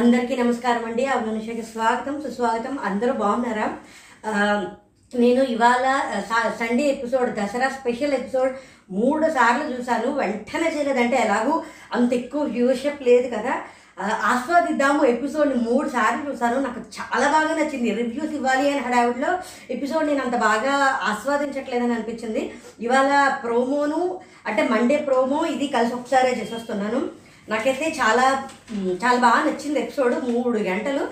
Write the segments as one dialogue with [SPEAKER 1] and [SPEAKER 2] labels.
[SPEAKER 1] అందరికీ నమస్కారం అండి. అవుననుషకి స్వాగతం సుస్వాగతం. అందరూ బాగున్నారా? నేను ఇవాళ సా- Sunday episode Dasara special episode మూడు సార్లు చూశాను. వెంటనే చేయలేదంటే ఎలాగూ అంత ఎక్కువ వ్యూవర్షిప్ లేదు కదా. ఆస్వాదిద్దాము ఎపిసోడ్ని మూడు సార్లు చూశాను. నాకు చాలా బాగా నచ్చింది. రివ్యూస్ ఇవ్వాలి అని హడావిడిలో ఎపిసోడ్ నేను అంత బాగా ఆస్వాదించట్లేదని అనిపించింది. ఇవాళ ప్రోమోను అంటే మండే ప్రోమో ఇది కలిసి ఒకసారే చేసేస్తున్నాను. నాకైతే చాలా చాలా బాగా నచ్చింది ఎపిసోడ్ మూడు గంటలు.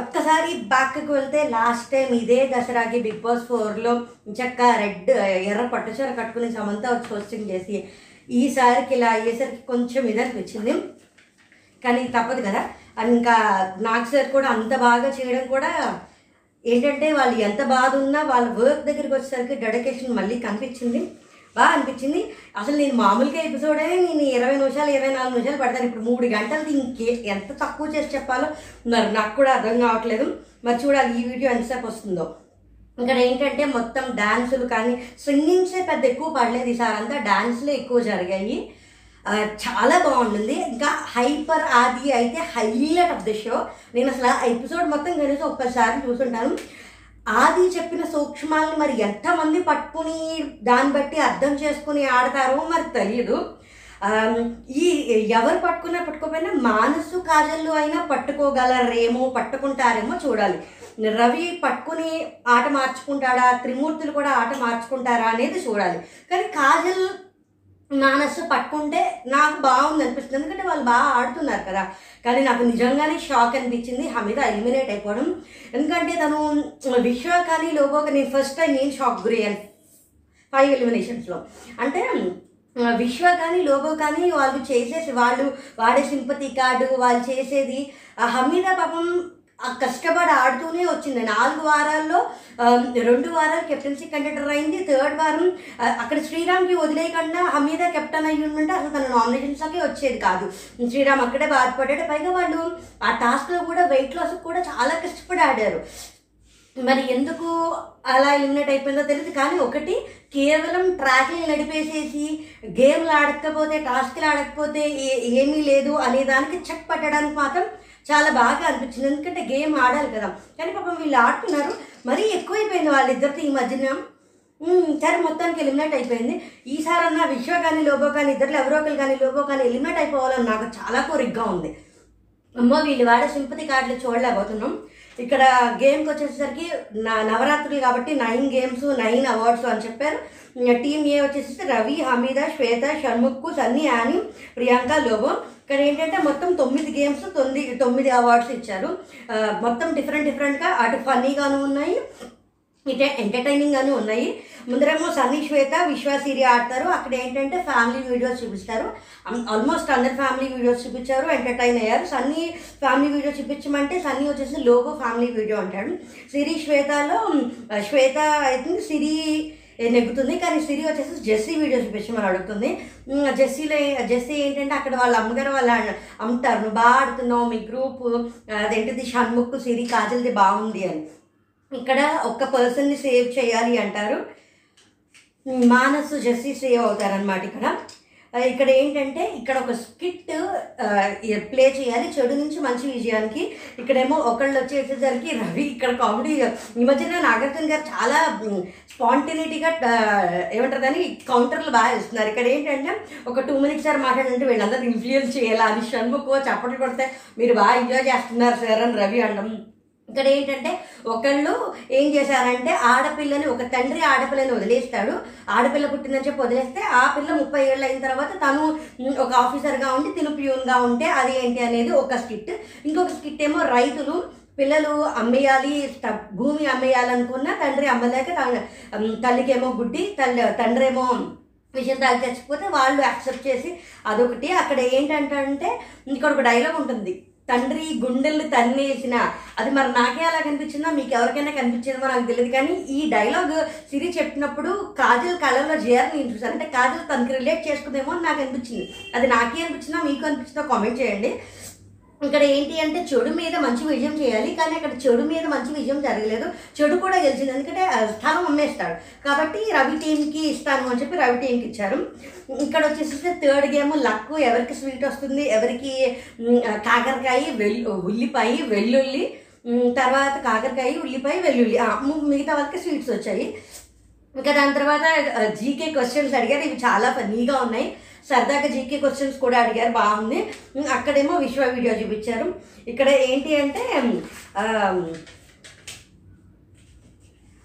[SPEAKER 1] ఒక్కసారి బ్యాక్కి వెళ్తే లాస్ట్ టైం ఇదే దసరాకి బిగ్ బాస్ ఫోర్లో చక్క రెడ్ ఎర్ర పట్టుచీర కట్టుకుని సమంత వచ్చి హోస్టింగ్ చేసి ఈసారికి ఇలా అయ్యేసరికి కొంచెం ఇది అనిపించింది. కానీ తప్పదు కదా. ఇంకా నాగ్ సార్ కూడా అంత బాగా చేయడం కూడా ఏంటంటే వాళ్ళు ఎంత బాధ ఉన్నా వాళ్ళ వర్క్ దగ్గరికి వచ్చేసరికి డెడికేషన్ మళ్ళీ కనిపించింది. బాగా అనిపించింది. అసలు నేను మామూలుగా ఎపిసోడే నేను ఇరవై నిమిషాలు ఇరవై నాలుగు నిమిషాలు పడతాను. ఇప్పుడు మూడు గంటలది ఇంకే ఎంత తక్కువ చేసి చెప్పాలో మరి నాకు కూడా అర్థం కావట్లేదు. మరి చూడాలి ఈ వీడియో ఎంతసేపు వస్తుందో. ఇక్కడ ఏంటంటే మొత్తం డాన్సులు కానీ సింగింగ్సే పెద్ద ఎక్కువ పడలేదు ఈసారి అంతా. డాన్స్లే ఎక్కువ జరిగాయి. చాలా బాగుంటుంది. ఇంకా హైపర్ ఆది అయితే హైలైట్ ఆఫ్ ద షో. నేను అసలు ఆ ఎపిసోడ్ మొత్తం కనీసం ఒక్కసారి చూసుంటాను. ఆది చెప్పిన సూక్ష్మాలను మరి ఎంతమంది పట్టుకుని దాన్ని బట్టి అర్థం చేసుకుని ఆడతారో మరి తెలియదు ఈ ఎవరు పట్టుకున్నా పట్టుకోకపోయినా మానసు కాజల్లు అయినా పట్టుకోగలరేమో పట్టుకుంటారేమో చూడాలి. రవి పట్టుకుని ఆట మార్చుకుంటాడా త్రిమూర్తులు కూడా ఆట మార్చుకుంటారా అనేది చూడాలి. కానీ కాజల్ మానసు పట్టుకుంటే నాకు బాగుంది అనిపిస్తుంది. ఎందుకంటే వాళ్ళు బాగా ఆడుతున్నారు కదా. కానీ నాకు నిజంగానే షాక్ అనిపించింది. హమీద ఎలిమినేట్ అయిపోవడం. ఎందుకంటే తను విశ్వ కానీ లోగో కానీ ఫస్ట్ టైం నేను షాక్ గురయ్యాను ఫైవ్ ఎలిమినేషన్స్లో అంటే విశ్వ కానీ లోగో కానీ వాళ్ళు చేసేసి వాళ్ళు వాడే సింపతి కార్డు వాళ్ళు చేసేది ఆ హమీద పాపం కష్టపడి ఆడుతూనే వచ్చింది. నాలుగు వారాల్లో రెండు వారాలు కెప్టెన్సీ కండక్టర్ అయింది. థర్డ్ వారం అక్కడ శ్రీరామ్కి వదిలేయకుండా హమీద కెప్టెన్ అయ్యి ఉంటే అసలు తన నామినేషన్స్కి వచ్చేది కాదు. శ్రీరామ్ అక్కడే బాధపడ్డాడు. పైగా వాళ్ళు ఆ టాస్క్లో కూడా వెయిట్ లాస్ కూడా చాలా కష్టపడి ఆడారు. మరి ఎందుకు అలా ఎలిమినేట్ అయిపోయిందో తెలియదు కానీ ఒకటి కేవలం ట్రాకింగ్ నడిపేసేసి గేమ్లు ఆడకపోతే టాస్క్లు ఆడకపోతే ఏ- ఏమీ లేదు అనే దానికి చెక్ పట్టడానికి మాత్రం చాలా బాగా అనిపించింది. ఎందుకంటే గేమ్ ఆడాలి కదా. కానీ పాపం వీళ్ళు ఆడుతున్నారు. మరీ ఎక్కువైపోయింది వాళ్ళిద్దరితో ఈ మధ్యన. సరే మొత్తానికి ఎలిమినేట్ అయిపోయింది. ఈసారి అన్న విశ్వ కానీ లోబో కానీ ఇద్దరు ఎవరో ఒకరు కానీ లోబో కానీ ఎలిమినేట్ అయిపోవాలని నాకు చాలా కోరికగా ఉంది. అమ్మో వీళ్ళు వాడే సింపతి కార్డులు చూడలేకపోతున్నాం. ఇక్కడ గేమ్కి వచ్చేసరికి నా నవరాత్రులు కాబట్టి నైన్ గేమ్స్ నైన్ అవార్డ్స్ అని చెప్పారు. టీమ్ ఏ వచ్చేసి రవి హమీద శ్వేత షణ్ముఖ్ సన్నీ యాని ప్రియాంక లోబో. ఇక్కడ ఏంటంటే మొత్తం తొమ్మిది గేమ్స్ తొమ్మిది తొమ్మిది అవార్డ్స్ ఇచ్చారు. మొత్తం డిఫరెంట్ డిఫరెంట్గా అటు ఫన్నీగాను ఉన్నాయి. ఇటే ఎంటర్టైనింగ్ అని ఉన్నాయి. ముందరేమో సన్నీ శ్వేత విశ్వాసిరి ఆడతారు. అక్కడ ఏంటంటే ఫ్యామిలీ వీడియోస్ చూపిస్తారు. ఆల్మోస్ట్ అందరు ఫ్యామిలీ వీడియోస్ చూపించారు ఎంటర్టైన్ అయ్యారు. సన్నీ ఫ్యామిలీ వీడియో చూపించమంటే సన్నీ వచ్చేసి లోగో ఫ్యామిలీ వీడియో అంటాడు. సిరి శ్వేతలో శ్వేత అయితే సిరి నెగ్గుతుంది. కానీ సిరి వచ్చేసి జెస్సీ వీడియో చూపించమని అడుగుతుంది. జెస్సీలో జెస్సీ ఏంటంటే అక్కడ వాళ్ళ అమ్మగారు వాళ్ళ అమ్ముతారు. నువ్వు బాగా ఆడుతున్నావు మీ గ్రూప్ అదేంటిది షణ్ముఖ్ సిరి కాజల్ది బాగుంది అని. ఇక్కడ ఒక్క పర్సన్ని సేవ్ చేయాలి అంటారు. మానసు జెస్సీ సేవ్ అవుతారనమాట ఇక్కడ. ఇక్కడ ఏంటంటే ఇక్కడ ఒక స్కిట్ ప్లే చేయాలి. చెడు నుంచి మంచి విజయానికి. ఇక్కడేమో ఒకళ్ళు వచ్చేసేసరికి రవి ఇక్కడ కామెడీ ఈ మధ్యన నాగార్జున గారు చాలా స్పాంటినిటీగా ఏమంటారు కానీ కౌంటర్లు బాగా ఇస్తున్నారు ఇక్కడ ఏంటంటే ఒక టూ మినిట్స్ సార్ మాట్లాడంటే వీళ్ళందరూ ఇన్ఫ్లుయెన్స్ చేయాలి. అని షణ్ముఖ చప్పట్లు కొడితే మీరు బాగా ఎంజాయ్ చేస్తున్నారు సార్ అని రవి అనడం ఇక్కడ ఏంటంటే ఒకళ్ళు ఏం చేశారంటే ఆడపిల్లని ఒక తండ్రి ఆడపిల్లని వదిలేస్తాడు. ఆడపిల్ల పుట్టిందని చెప్పి వదిలేస్తే ఆ పిల్ల ముప్పై ఏళ్ళు అయిన తర్వాత తను ఒక ఆఫీసర్గా ఉండి తిను ప్యూన్గా ఉంటే అది ఏంటి అనేది ఒక స్కిట్. ఇంకొక స్కిట్ ఏమో రైతులు పిల్లలు అమ్మేయాలి భూమి అమ్మేయాలనుకున్న తండ్రి అమ్మలేక తల్లికేమో గుడ్డి తల్లి తండ్రి ఏమో విషయం తాగి చచ్చిపోతే వాళ్ళు యాక్సెప్ట్ చేసి అదొకటి. అక్కడ ఏంటంటే ఇక్కడ ఒక డైలాగ్ ఉంటుంది. తండ్రి గుండెలు తన్నేసిన. అది మరి నాకే అలా కనిపించిందో? మీకు ఎవరికైనా కనిపించిందో నాకు తెలియదు. కానీ ఈ డైలాగ్ సిరి చెప్పినప్పుడు కాజల్ కళలో చేయాలని నేను చూసాను అంటే కాజల్ తనకి రిలేట్ చేసుకుందేమో అని నాకు అనిపించింది. అది నాకే అనిపించిందో? మీకు అనిపించిందో? కామెంట్ చేయండి. ఇక్కడ ఏంటి అంటే చెడు మీద మంచి విజయం చేయాలి కానీ అక్కడ చెడు మీద మంచి విజయం జరగలేదు. చెడు కూడా గెలిచింది. ఎందుకంటే స్థానం స్థలం అమ్మేస్తాడు కాబట్టి రవి టీంకి ఇస్తాను అని చెప్పి రవి టీంకి ఇచ్చారు. ఇక్కడ వచ్చేసి థర్డ్ గేమ్ లక్ ఎవరికి స్వీట్ వస్తుంది? ఎవరికి కాకరకాయ వెల్లు ఉల్లిపాయ వెల్లుల్లి. తర్వాత కాకరకాయ ఉల్లిపాయ వెల్లుల్లి. మిగతా వాళ్ళకి స్వీట్స్ వచ్చాయి. ఇంకా దాని తర్వాత జీకే క్వశ్చన్స్ అడిగారు. ఇవి చాలా ఫన్నీగా ఉన్నాయి. సరదాగా జీకే క్వశ్చన్స్ కూడా అడిగారు. బాగుంది. అక్కడేమో విశ్వ వీడియో చూపించారు. ఇక్కడ ఏంటి అంటే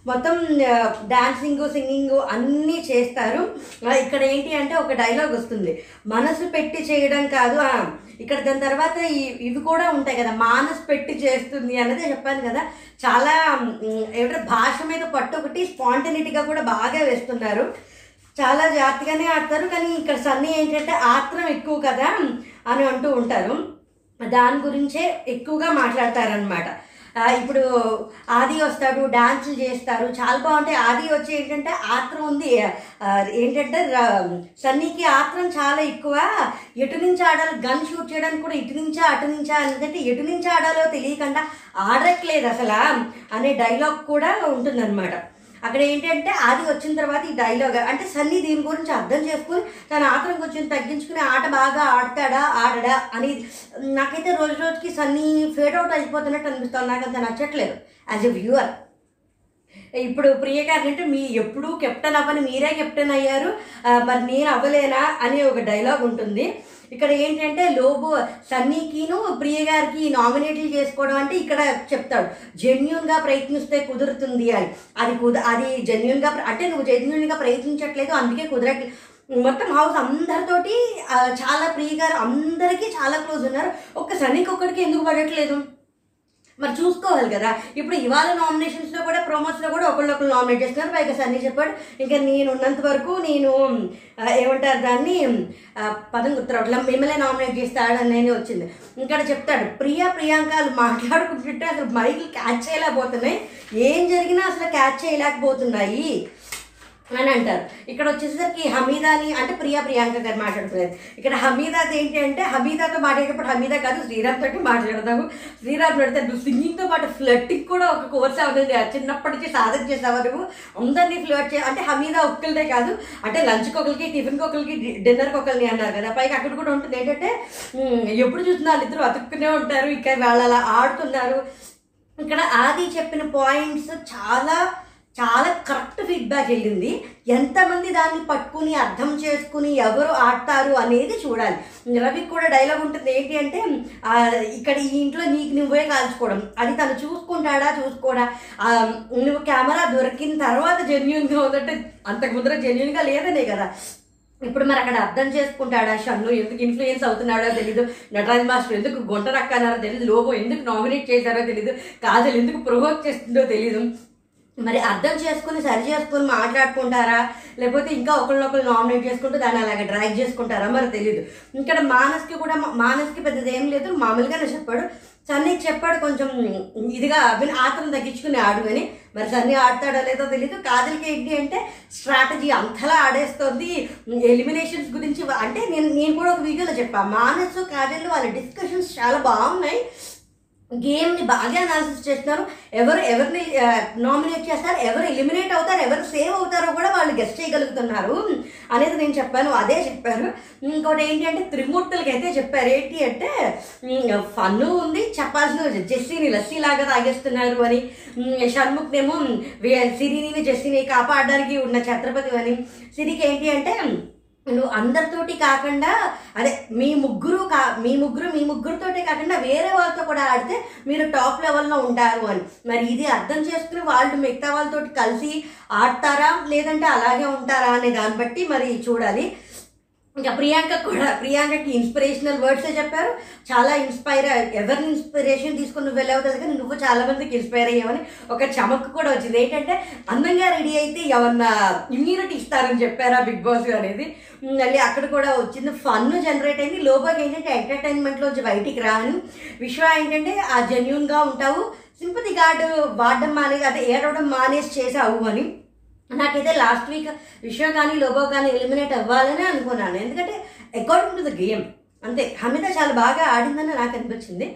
[SPEAKER 1] మొత్తం డాన్సింగ్ సింగింగ్ అన్నీ చేస్తారు. ఇక్కడ ఏంటి అంటే ఒక డైలాగ్ వస్తుంది. మనసు పెట్టి చేయడం కాదు ఇక్కడ దాని తర్వాత ఇవి కూడా ఉంటాయి కదా మానసు పెట్టి చేస్తుంది అన్నది చెప్పాను కదా. చాలా ఉమ్, ఏమంటారు భాష మీద పట్టు ఒకటి స్పాంటనిటీగా కూడా బాగా వేస్తున్నారు చాలా జాగ్రత్తగానే ఆడతారు కానీ ఇక్కడ సన్నీ ఏంటంటే ఆత్రం ఎక్కువ కదా అని అంటూ ఉంటారు. దాని గురించే ఎక్కువగా మాట్లాడతారనమాట ఇప్పుడు ఆది వస్తాడు డాన్సులు చేస్తారు. చాలా బాగుంటాయి. ఆది వచ్చి ఏంటంటే ఆత్రం ఉంది. ఏంటంటే సన్నీకి ఆత్రం చాలా ఎక్కువ. ఎటు నుంచి ఆడాలి? గన్ షూట్ చేయడానికి కూడా ఇటు నుంచా అటు నుంచా ఎందుకంటే ఎటు నుంచి ఆడాలో తెలియకుండా ఆడట్లేదు అసలు అనే డైలాగ్ కూడా ఉంటుందన్నమాట. అక్కడ ఏంటంటే ఆది వచ్చిన తర్వాత ఈ డైలాగ్ అంటే సన్నీ దీని గురించి అర్థం చేసుకుని తన ఆత్రం కొంచెం తగ్గించుకుని ఆట బాగా ఆడతాడా ఆడడా అని నాకైతే రోజు రోజుకి సన్నీ ఫేడ్ అవుట్ అయిపోతున్నట్టు అనిపిస్తుంది. నాకు అంత నచ్చట్లేదు. యాజ్ ఎ వ్యూవర్ ఇప్పుడు ప్రియ గారు అంటే మీ ఎప్పుడు కెప్టెన్ అవ్వని మీరే కెప్టెన్ అయ్యారు. మరి నేను అవ్వలేనా అనే ఒక డైలాగ్ ఉంటుంది. ఇక్కడ ఏంటంటే లోబో సన్నీకిను ప్రియ గారికి నామినేట్లు చేసుకోవడం అంటే ఇక్కడ చెప్తాడు. జెన్యున్గా ప్రయత్నిస్తే కుదురుతుంది అని. అది కుద అది జెన్యున్గా అంటే నువ్వు జెన్యున్గా ప్రయత్నించట్లేదు అందుకే కుదరట్లేదు మొత్తం హౌస్ అందరితోటి చాలా ప్రియ గారు అందరికీ చాలా క్లోజ్ ఉన్నారు. ఒక్క సన్నీకి ఒక్కడికి ఎందుకు పడట్లేదు? మరి చూసుకోవాలి కదా. ఇప్పుడు ఇవాళ నామినేషన్స్లో కూడా ప్రోమోస్లో కూడా ఒకళ్ళొకరు నామినేట్ చేస్తున్నారు. పైగా సన్నీ చెప్పాడు ఇంకా నేను ఉన్నంత వరకు నేను ఏమంటారు దాన్ని పదం గుర్తురావట్లా. మిమ్మల్ని నామినేట్ చేస్తాడని వచ్చింది. ఇంకా చెప్తాడు ప్రియా ప్రియాంకలు మాట్లాడుకుంటుంటే అసలు మైకి క్యాచ్ చేయలేకపోతున్నాయి. ఏం జరిగినా అసలు క్యాచ్ చేయలేకపోతున్నాయి. అని అంటారు. ఇక్కడ వచ్చేసరికి హమీదాని అంటే ప్రియా ప్రియాంక గారు మాట్లాడుతున్నారు. ఇక్కడ హమీదాది ఏంటి అంటే హమీదాతో మాట్లాడేటప్పుడు హమీదా కాదు శ్రీరామ్ తోటి మాట్లాడదాము. శ్రీరామ్ పెడితే నువ్వు సింగింగ్తో పాటు ఫ్లట్టింగ్ కూడా ఒక కోర్స్ అవుతుంది చిన్నప్పటి నుంచి సాధన చేసావు నువ్వు? అందరినీ ఫ్లర్ట్ చే అంటే హమీదా ఒక్కరిదే కాదు అంటే లంచ్కి ఒకరికి టిఫిన్కి ఒకరికి డిన్నర్కి ఒకరిని అన్నారు కదా. పైకి అక్కడ కూడా ఉంటుంది ఏంటంటే ఎప్పుడు ఎప్పుడు చూసినా వాళ్ళిద్దరు అతుక్కునే ఉంటారు. ఇక్కడ వాళ్ళు అలా ఆడుతున్నారు. ఇక్కడ ఆది చెప్పిన పాయింట్స్ చాలా చాలా కరెక్ట్ ఫీడ్బ్యాక్ వెళ్ళింది. ఎంతమంది దాన్ని పట్టుకుని అర్థం చేసుకుని ఎవరు ఆడతారు అనేది చూడాలి. రవికి కూడా డైలాగ్ ఉంటుంది. ఏంటి అంటే ఇక్కడ ఈ ఇంట్లో నీకు నువ్వే కాల్చుకోవడం. అది తను చూసుకుంటాడా చూసుకోడా? నువ్వు కెమెరా దొరికిన తర్వాత జెన్యున్గా ఉందంటే అంతకు ముందర జెన్యున్గా లేదనే కదా. ఇప్పుడు మరి అక్కడ అర్థం చేసుకుంటాడా? షన్ను ఎందుకు ఇన్ఫ్లుయెన్స్ అవుతున్నాడో తెలీదు. నటరాజ్ మాస్టర్ ఎందుకు గుంట రక్కన్నారో తెలియదు లోబో ఎందుకు నామినేట్ చేశారో తెలీదు. కాజల్ ఎందుకు ప్రొవోక్ చేస్తుందో తెలీదు. మరి అర్థం చేసుకుని సరి చేసుకుని మాట్లాడుకుంటారా? లేకపోతే ఇంకా ఒకళ్ళొకళ్ళు నామినేట్ చేసుకుంటూ దాన్ని అలాగే డ్రాగ్ చేసుకుంటారా? మరి తెలియదు ఇక్కడ మానస్కి కూడా మానస్కి పెద్దది ఏం లేదు. మామూలుగానే చెప్పాడు. సన్నీ చెప్పాడు కొంచెం ఇదిగా విని ఆత్రం తగ్గించుకుని ఆడు అని. మరి సన్నీ ఆడతాడో లేదో తెలియదు కాజల్కి ఏంటి అంటే స్ట్రాటజీ అంతలా ఆడేస్తుంది. ఎలిమినేషన్స్ గురించి అంటే నేను నేను కూడా ఒక వీడియోలో చెప్పాను మానసు కాజల్ వాళ్ళ డిస్కషన్స్ చాలా బాగున్నాయి. గేమ్ని బాగా అనాలిసిస్ చేస్తున్నారు. ఎవరు ఎవరిని నామినేట్ చేస్తారు ఎవరు ఎలిమినేట్ అవుతారు ఎవరు సేవ్ అవుతారో కూడా వాళ్ళు గెస్ట్ చేయగలుగుతున్నారు అనేది నేను చెప్పాను. అదే చెప్పారు. ఇంకోటి ఏంటి అంటే త్రిమూర్తులకి అయితే చెప్పారు. ఏంటి అంటే ఫన్ ఉంది చెప్పాల్సిన జెస్సీని లస్సీ లాగా తాగేస్తున్నారు అని. షణ్ముఖ్నేమో సిరిని జెస్సీని కాపాడడానికి ఉన్న ఛత్రపతి అని. సిరికి ఏంటి అంటే నువ్వు అందరితోటి కాకుండా అదే మీ ముగ్గురు కా మీ ముగ్గురు మీ ముగ్గురుతోటే కాకుండా వేరే వాళ్ళతో కూడా ఆడితే మీరు టాప్ లెవెల్లో ఉంటారు అని. మరి ఇది అర్థం చేసుకుని వాళ్ళు మిగతా వాళ్ళతోటి కలిసి ఆడతారా లేదంటే అలాగే ఉంటారా అనే దాన్ని బట్టి మరి చూడాలి. ఇంకా ప్రియాంక కూడా ప్రియాంకకి ఇన్స్పిరేషనల్ వర్డ్సే చెప్పారు. చాలా ఇన్స్పైర్ ఎవరిని ఇన్స్పిరేషన్ తీసుకుని నువ్వు వెళ్ళావు కదా కానీ నువ్వు చాలా మందికి ఇన్స్పైర్ అయ్యావని ఒక చమక్ కూడా వచ్చింది. ఏంటంటే అందంగా రెడీ అయితే ఏమన్నా ఇమ్యూనిటీ ఇస్తారని చెప్పారా బిగ్ బాస్ అనేది? మళ్ళీ అక్కడ కూడా వచ్చింది ఫన్ జనరేట్ అయింది. లోపలికి ఏంటంటే ఎంటర్టైన్మెంట్లోంచి బయటికి రాను. విశ్వ ఏంటంటే ఆ జెన్యున్గా ఉంటావు. సింపతి గార్డు వాడడం మానే అదే ఏడవడం మానేసి చేసావు అని. నాకైతే లాస్ట్ వీక్ విశ్వ కానీ లోబో కానీ ఎలిమినేట్ అవ్వాలని అనుకున్నాను. ఎందుకంటే అకార్డింగ్ టు ద గేమ్ అంతే. హమిత చాలా బాగా ఆడిందని నాకు అనిపించింది.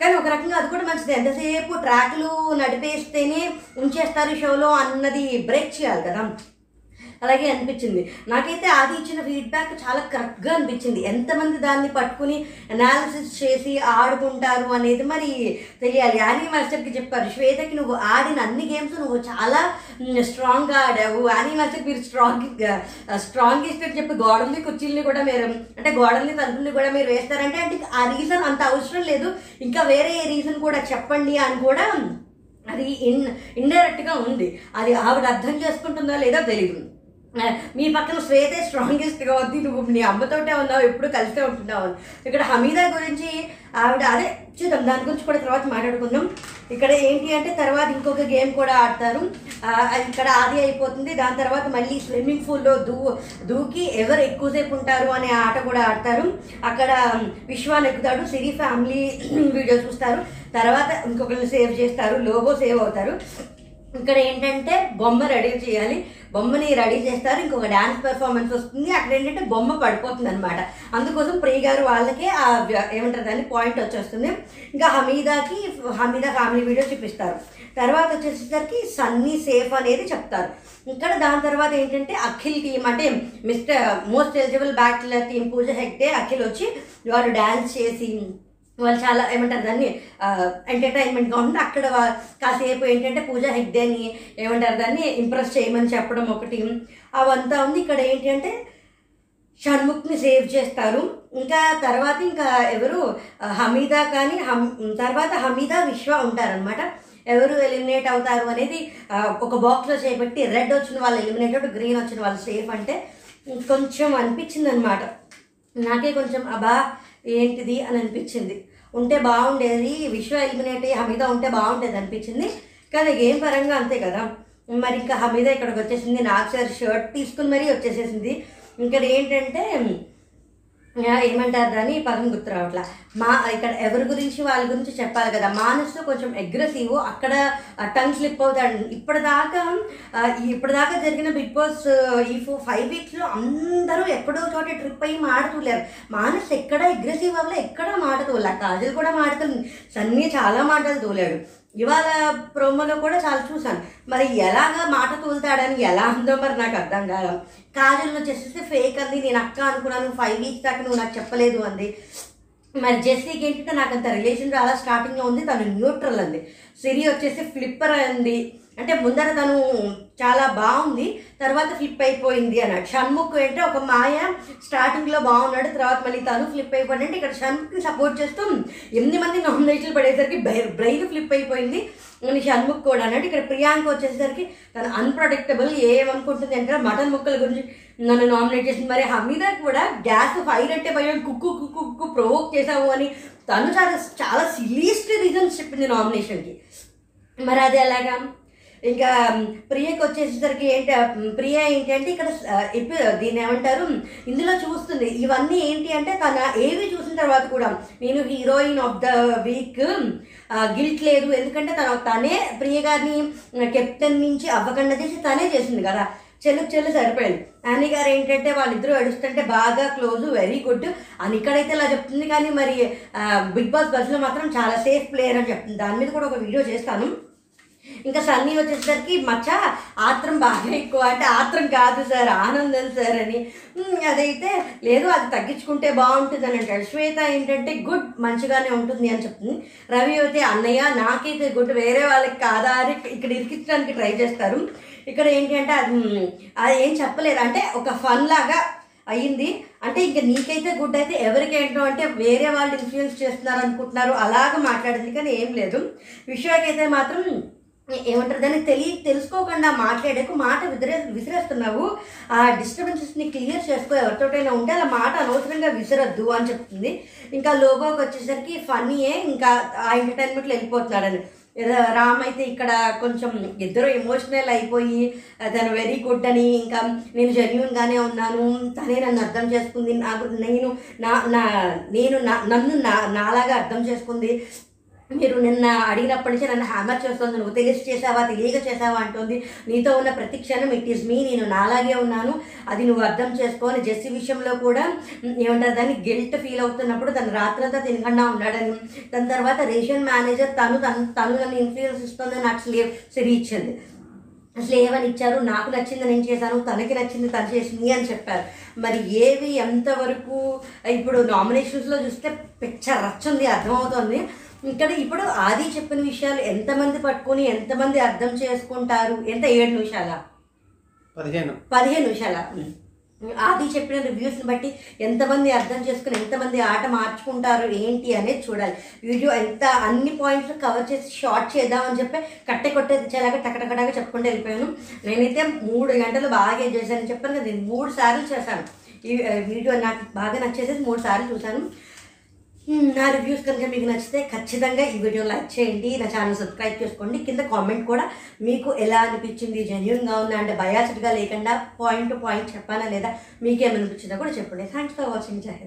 [SPEAKER 1] కానీ ఒక రకంగా అది కూడా మంచిది. ఎంతసేపు ట్రాక్లు నడిపేస్తేనే ఉంచేస్తారు షోలో అన్నది బ్రేక్ చేయాలి కదా. అలాగే అనిపించింది. నాకైతే ఆది ఇచ్చిన ఫీడ్బ్యాక్ చాలా కరెక్ట్గా అనిపించింది. ఎంతమంది దాన్ని పట్టుకుని అనాలిసిస్ చేసి ఆడుకుంటారు అనేది మరి తెలియాలి. యానీ మాస్టర్కి చెప్పారు. శ్వేతకి నువ్వు ఆడిన అన్ని గేమ్స్ నువ్వు చాలా స్ట్రాంగ్గా ఆడావు యానీ మాస్టర్కి మీరు స్ట్రాంగ్ స్ట్రాంగెస్ట్ అని చెప్పి గోడల్ని కుర్చీల్ని కూడా మీరు అంటే గోడల్ని తలుపుల్ని కూడా మీరు వేస్తారంటే అంటే ఆ రీజన్ అంత అవసరం లేదు. ఇంకా వేరే రీజన్ కూడా చెప్పండి అని కూడా అది ఇన్ ఇండైరెక్ట్గా ఉంది. అది ఆవిడ అర్థం చేసుకుంటుందో లేదో తెలియదు మీ పక్కన శ్వేతే స్ట్రాంగెస్ట్గా ఉంది నువ్వు నీ అమ్మతోటే ఉన్నావు ఎప్పుడు కలిసే ఉంటున్నావు ఇక్కడ హమీదా గురించి ఆవిడ అదే చూద్దాం దాని గురించి కూడా తర్వాత మాట్లాడుకుందాం. ఇక్కడ ఏంటి అంటే తర్వాత ఇంకొక గేమ్ కూడా ఆడతారు. అది ఇక్కడ ఆది అయిపోతుంది. దాని తర్వాత మళ్ళీ స్విమ్మింగ్ పూల్లో దూ దూకి ఎవరు ఎక్కువసేపు ఉంటారు అనే ఆట కూడా ఆడతారు. అక్కడ విశ్వాన్ ఎక్కుతాడు. సిరి ఫ్యామిలీ వీడియో చూస్తారు. తర్వాత ఇంకొకరిని సేవ్ చేస్తారు. లోబో సేవ్ అవుతారు. ఇక్కడ ఏంటంటే బొమ్మ రెడీ చేయాలి. బొమ్మని రెడీ చేస్తారు. ఇంకొక డ్యాన్స్ పెర్ఫార్మెన్స్ వస్తుంది. అక్కడ ఏంటంటే బొమ్మ పడిపోతుంది అనమాట అందుకోసం ప్రియ గారు వాళ్ళకే ఆ ఏమంటారు దాన్ని పాయింట్ వచ్చేస్తుంది. ఇంకా హమీదాకి హమీదా ఫ్యామిలీ వీడియో చూపిస్తారు. తర్వాత వచ్చేసరికి సన్నీ సేఫ్ అనేది చెప్తారు. ఇక్కడ దాని తర్వాత ఏంటంటే అఖిల్ టీమ్ అంటే mister most eligible bachelor team Pooja Hegde Akhil వచ్చి వారు డ్యాన్స్ చేసి వాళ్ళు చాలా ఏమంటారు దాన్ని ఎంటర్టైన్మెంట్గా ఉంటుంది అక్కడ కాసేపు ఏంటంటే పూజ హెగ్డేని ఏమంటారు దాన్ని ఇంప్రెస్ చేయమని చెప్పడం ఒకటి. అవంతా ఉంది. ఇక్కడ ఏంటి అంటే షణ్ముఖ్ని సేవ్ చేస్తారు. ఇంకా తర్వాత ఇంకా ఎవరు హమీదా కానీ హమ్ తర్వాత హమీదా విశ్వ ఉంటారనమాట ఎవరు ఎలిమినేట్ అవుతారు అనేది ఒక బాక్స్లో చేపట్టి రెడ్ వచ్చిన వాళ్ళు ఎలిమినేట్ అవుతారు గ్రీన్ వచ్చిన వాళ్ళు సేఫ్ అంటే కొంచెం అనిపించింది అనమాట నాకే కొంచెం అబా ఏంటిది అని అనిపించింది. ఉంటే బాగుండేది విశ్వ ఎలిమినేట్ అయ్యి హమీదా ఉంటే బాగుండేది అనిపించింది. కానీ గేమ్ పరంగా అంతే కదా. మరి ఇంకా హమీదా ఇక్కడికి వచ్చేసింది నాకు సార్ షర్ట్ తీసుకుని మరీ వచ్చేసేసింది. ఇక్కడ ఏంటంటే ఏమంటారు దాన్ని? పదం గుర్తు రావట్లా. మా ఇక్కడ ఎవరి గురించి వాళ్ళ గురించి చెప్పాలి కదా? మానసు కొంచెం అగ్రెసివ్ అక్కడ టంగ్ స్లిప్ అవుతాడు. ఇప్పటిదాకా ఇప్పటిదాకా జరిగిన బిగ్ బాస్ ఈ ఫోర్ ఫైవ్ వీక్స్లో అందరూ ఎక్కడో చోట ట్రిప్ అయ్యి మాడుతులేరు మానస్ ఎక్కడ అగ్రెసివ్ అవ్వలే ఎక్కడ మాట తోలే. కాజల్ కూడా మాటలు సన్నీ చాలా మాటలు తోలాడు. ఇవాళ ప్రోమోలో కూడా చాలా చూశాను. మరి ఎలాగా మాట తూలుతాడని ఎలా ఉందో మరి నాకు అర్థం కాదు. కాజల్ వచ్చేసి ఫేక్ అంది నేను అక్క అనుకున్నాను ఫైవ్ వీక్స్ దాకా నువ్వు నాకు చెప్పలేదు అంది. మరి జెస్సీకి ఏంటంటే నాకు అంత రిలేషన్ చాలా స్టార్టింగ్లో ఉంది తను న్యూట్రల్ అంది. సిరి వచ్చేసి ఫ్లిప్పర్ అంది. అంటే ముందర తను చాలా బాగుంది తర్వాత ఫ్లిప్ అయిపోయింది అన్నాడు. షణ్ముఖ్ అంటే ఒక మాయ స్టార్టింగ్లో బాగున్నాడు తర్వాత మళ్ళీ తను ఫ్లిప్ అయిపోయాడు అంటే ఇక్కడ షణ్ముఖ్ని సపోర్ట్ చేస్తూ ఎనిమిది మంది నామినేషన్లు పడేసరికి బ్రెయిన్ ఫ్లిప్ అయిపోయింది. షణ్ముఖ్ కూడా అన్నట్టు ఇక్కడ ప్రియాంక వచ్చేసరికి తను అన్ప్రొడక్టబుల్ ఏమనుకుంటుంది అంటే మటన్ ముక్కల గురించి నన్ను నామినేట్ చేసింది. మరి హమీద కూడా గ్యాస్ ఫైర్ అంటే భయం కుక్కు కుక్కు కుక్కు ప్రొవోక్ చేసావు అని తను చాలా చాలా సిలీస్ట్ రీజన్స్ చెప్పింది నామినేషన్కి మరి అది ఎలాగా? ఇంకా ప్రియకి వచ్చేసరికి ఏంటి ప్రియ ఏంటంటే ఇక్కడ ఎప్పి- దీన్ని ఏమంటారు? ఇందులో చూస్తుంది. ఇవన్నీ ఏంటి అంటే తన ఏవి చూసిన తర్వాత కూడా నేను heroine of the week guilt లేదు. ఎందుకంటే తన తనే ప్రియ గారిని కెప్టెన్ నుంచి అవ్వకుండా చేసి తనే చేసింది కదా. చెల్లుకు చెల్లు సరిపోయింది. అని గారు ఏంటంటే వాళ్ళిద్దరూ అడుస్తుంటే బాగా క్లోజ్ వెరీ గుడ్. అని ఇక్కడైతే ఇలా చెప్తుంది. కానీ మరి బిగ్ బాస్ బస్లో మాత్రం చాలా సేఫ్ ప్లేయర్ అని చెప్తుంది. దాని మీద కూడా ఒక వీడియో చేస్తాను. ఇంకా సన్నీ వచ్చేసరికి మచ్చ ఆత్రం బాగా ఎక్కువ అంటే ఆత్రం కాదు సార్ ఆనందం సార్ అని. అదైతే లేదు అది తగ్గించుకుంటే బాగుంటుంది అని అంటాడు. శ్వేత ఏంటంటే గుడ్ మంచిగానే ఉంటుంది అని చెప్తుంది. రవి అయితే అన్నయ్య నాకైతే గుడ్ వేరే వాళ్ళకి కాదా అని ఇక్కడ ఇరికించడానికి ట్రై చేస్తారు. ఇక్కడ ఏంటి అంటే అది అది ఏం చెప్పలేదు. అంటే ఒక ఫన్ లాగా అయ్యింది. అంటే ఇంకా నీకైతే గుడ్ అయితే ఎవరికి ఏంటో అంటే వేరే వాళ్ళు ఇన్ఫ్లుయెన్స్ చేస్తున్నారు అనుకుంటున్నారు. అలాగ మాట్లాడింది కానీ ఏం లేదు. విషయాకైతే మాత్రం ఏమంటారు దాన్ని తెలియ తెలుసుకోకుండా మాట్లాడకు మాట విసిరే విసిరేస్తున్నావు. ఆ డిస్టర్బెన్సెస్ని క్లియర్ చేసుకో ఎవరితోటైనా ఉంటే అలా మాట అనవసరంగా విసిరద్దు అని చెప్తుంది. ఇంకా లోగోకి వచ్చేసరికి ఫన్నీయే ఇంకా ఆ ఎంటర్టైన్మెంట్లో వెళ్ళిపోతున్నాడని. రామ్ అయితే ఇక్కడ కొంచెం ఇద్దరు ఎమోషనల్ అయిపోయి తను వెరీ గుడ్ అని ఇంకా నేను జెన్యున్గానే ఉన్నాను. తనే నన్ను అర్థం చేసుకుంది. నాకు నేను నా నా నేను నా నన్ను నా నాలాగా అర్థం చేసుకుంది. మీరు నిన్న అడిగినప్పటి నుంచి నన్ను హ్యామర్ చేస్తుంది. నువ్వు తెలిసి చేసావా తెలియక చేసావా అంటుంది. నీతో ఉన్న ప్రతి క్షణం ఇట్ ఈస్ మీ నేను నాలాగే ఉన్నాను. అది నువ్వు అర్థం చేసుకోని జెస్సీ విషయంలో కూడా ఏమంటారు దాన్ని గిల్ట్ ఫీల్ అవుతున్నప్పుడు తను రాత్రంతా తినకుండా ఉన్నాడని. దాని తర్వాత రేషన్ మేనేజర్ తను తను తను నన్ను ఇన్ఫ్లుయెన్స్ ఇస్తుందని నాకు స్లేవ్ సిరి ఇచ్చింది. ఇచ్చారు? నాకు నచ్చింది నేను చేశాను తనకి నచ్చింది తను చేసింది అని చెప్పారు. మరి ఏవి ఎంతవరకు ఇప్పుడు నామినేషన్స్లో చూస్తే పిచ్చ రచ్చ ఉంది అర్థమవుతుంది. ఇక్కడ ఇప్పుడు ఆది చెప్పిన విషయాలు ఎంతమంది పట్టుకొని ఎంతమంది అర్థం చేసుకుంటారు? ఎంత? ఏడు నిమిషాలా.
[SPEAKER 2] పదిహేను.
[SPEAKER 1] పదిహేను నిమిషాల. ఆది చెప్పిన రివ్యూస్ని బట్టి ఎంతమంది అర్థం చేసుకుని ఎంతమంది ఆట మార్చుకుంటారు ఏంటి అనేది చూడాలి. వీడియో ఎంత అన్ని పాయింట్స్ కవర్ చేసి షార్ట్ చేద్దామని చెప్పి కట్టె కొట్టేలాగా టకటకటాగా చెప్పుకుంటూ వెళ్ళిపోయాను. నేనైతే మూడు గంటలు బాగా ఎంజాయ్ చేశాను చెప్పాను కదా నేను మూడు సార్లు చేశాను. ఈ వీడియో నాకు బాగా నచ్చేసేసి మూడు సార్లు చూశాను. నా రివ్యూస్ కనుక మీకు నచ్చితే ఖచ్చితంగా ఈ వీడియో లైక్ చేయండి. నా ఛానల్ సబ్స్క్రైబ్ చేసుకోండి. కింద కామెంట్ కూడా మీకు ఎలా అనిపించింది? జెన్యున్గా ఉందా? అంటే బయాసిడ్గా లేకుండా పాయింట్ టు పాయింట్ చెప్పానా లేదా? మీకేమనిపించిందో కూడా చెప్పండి. థ్యాంక్స్ ఫర్ వాచింగ్ జై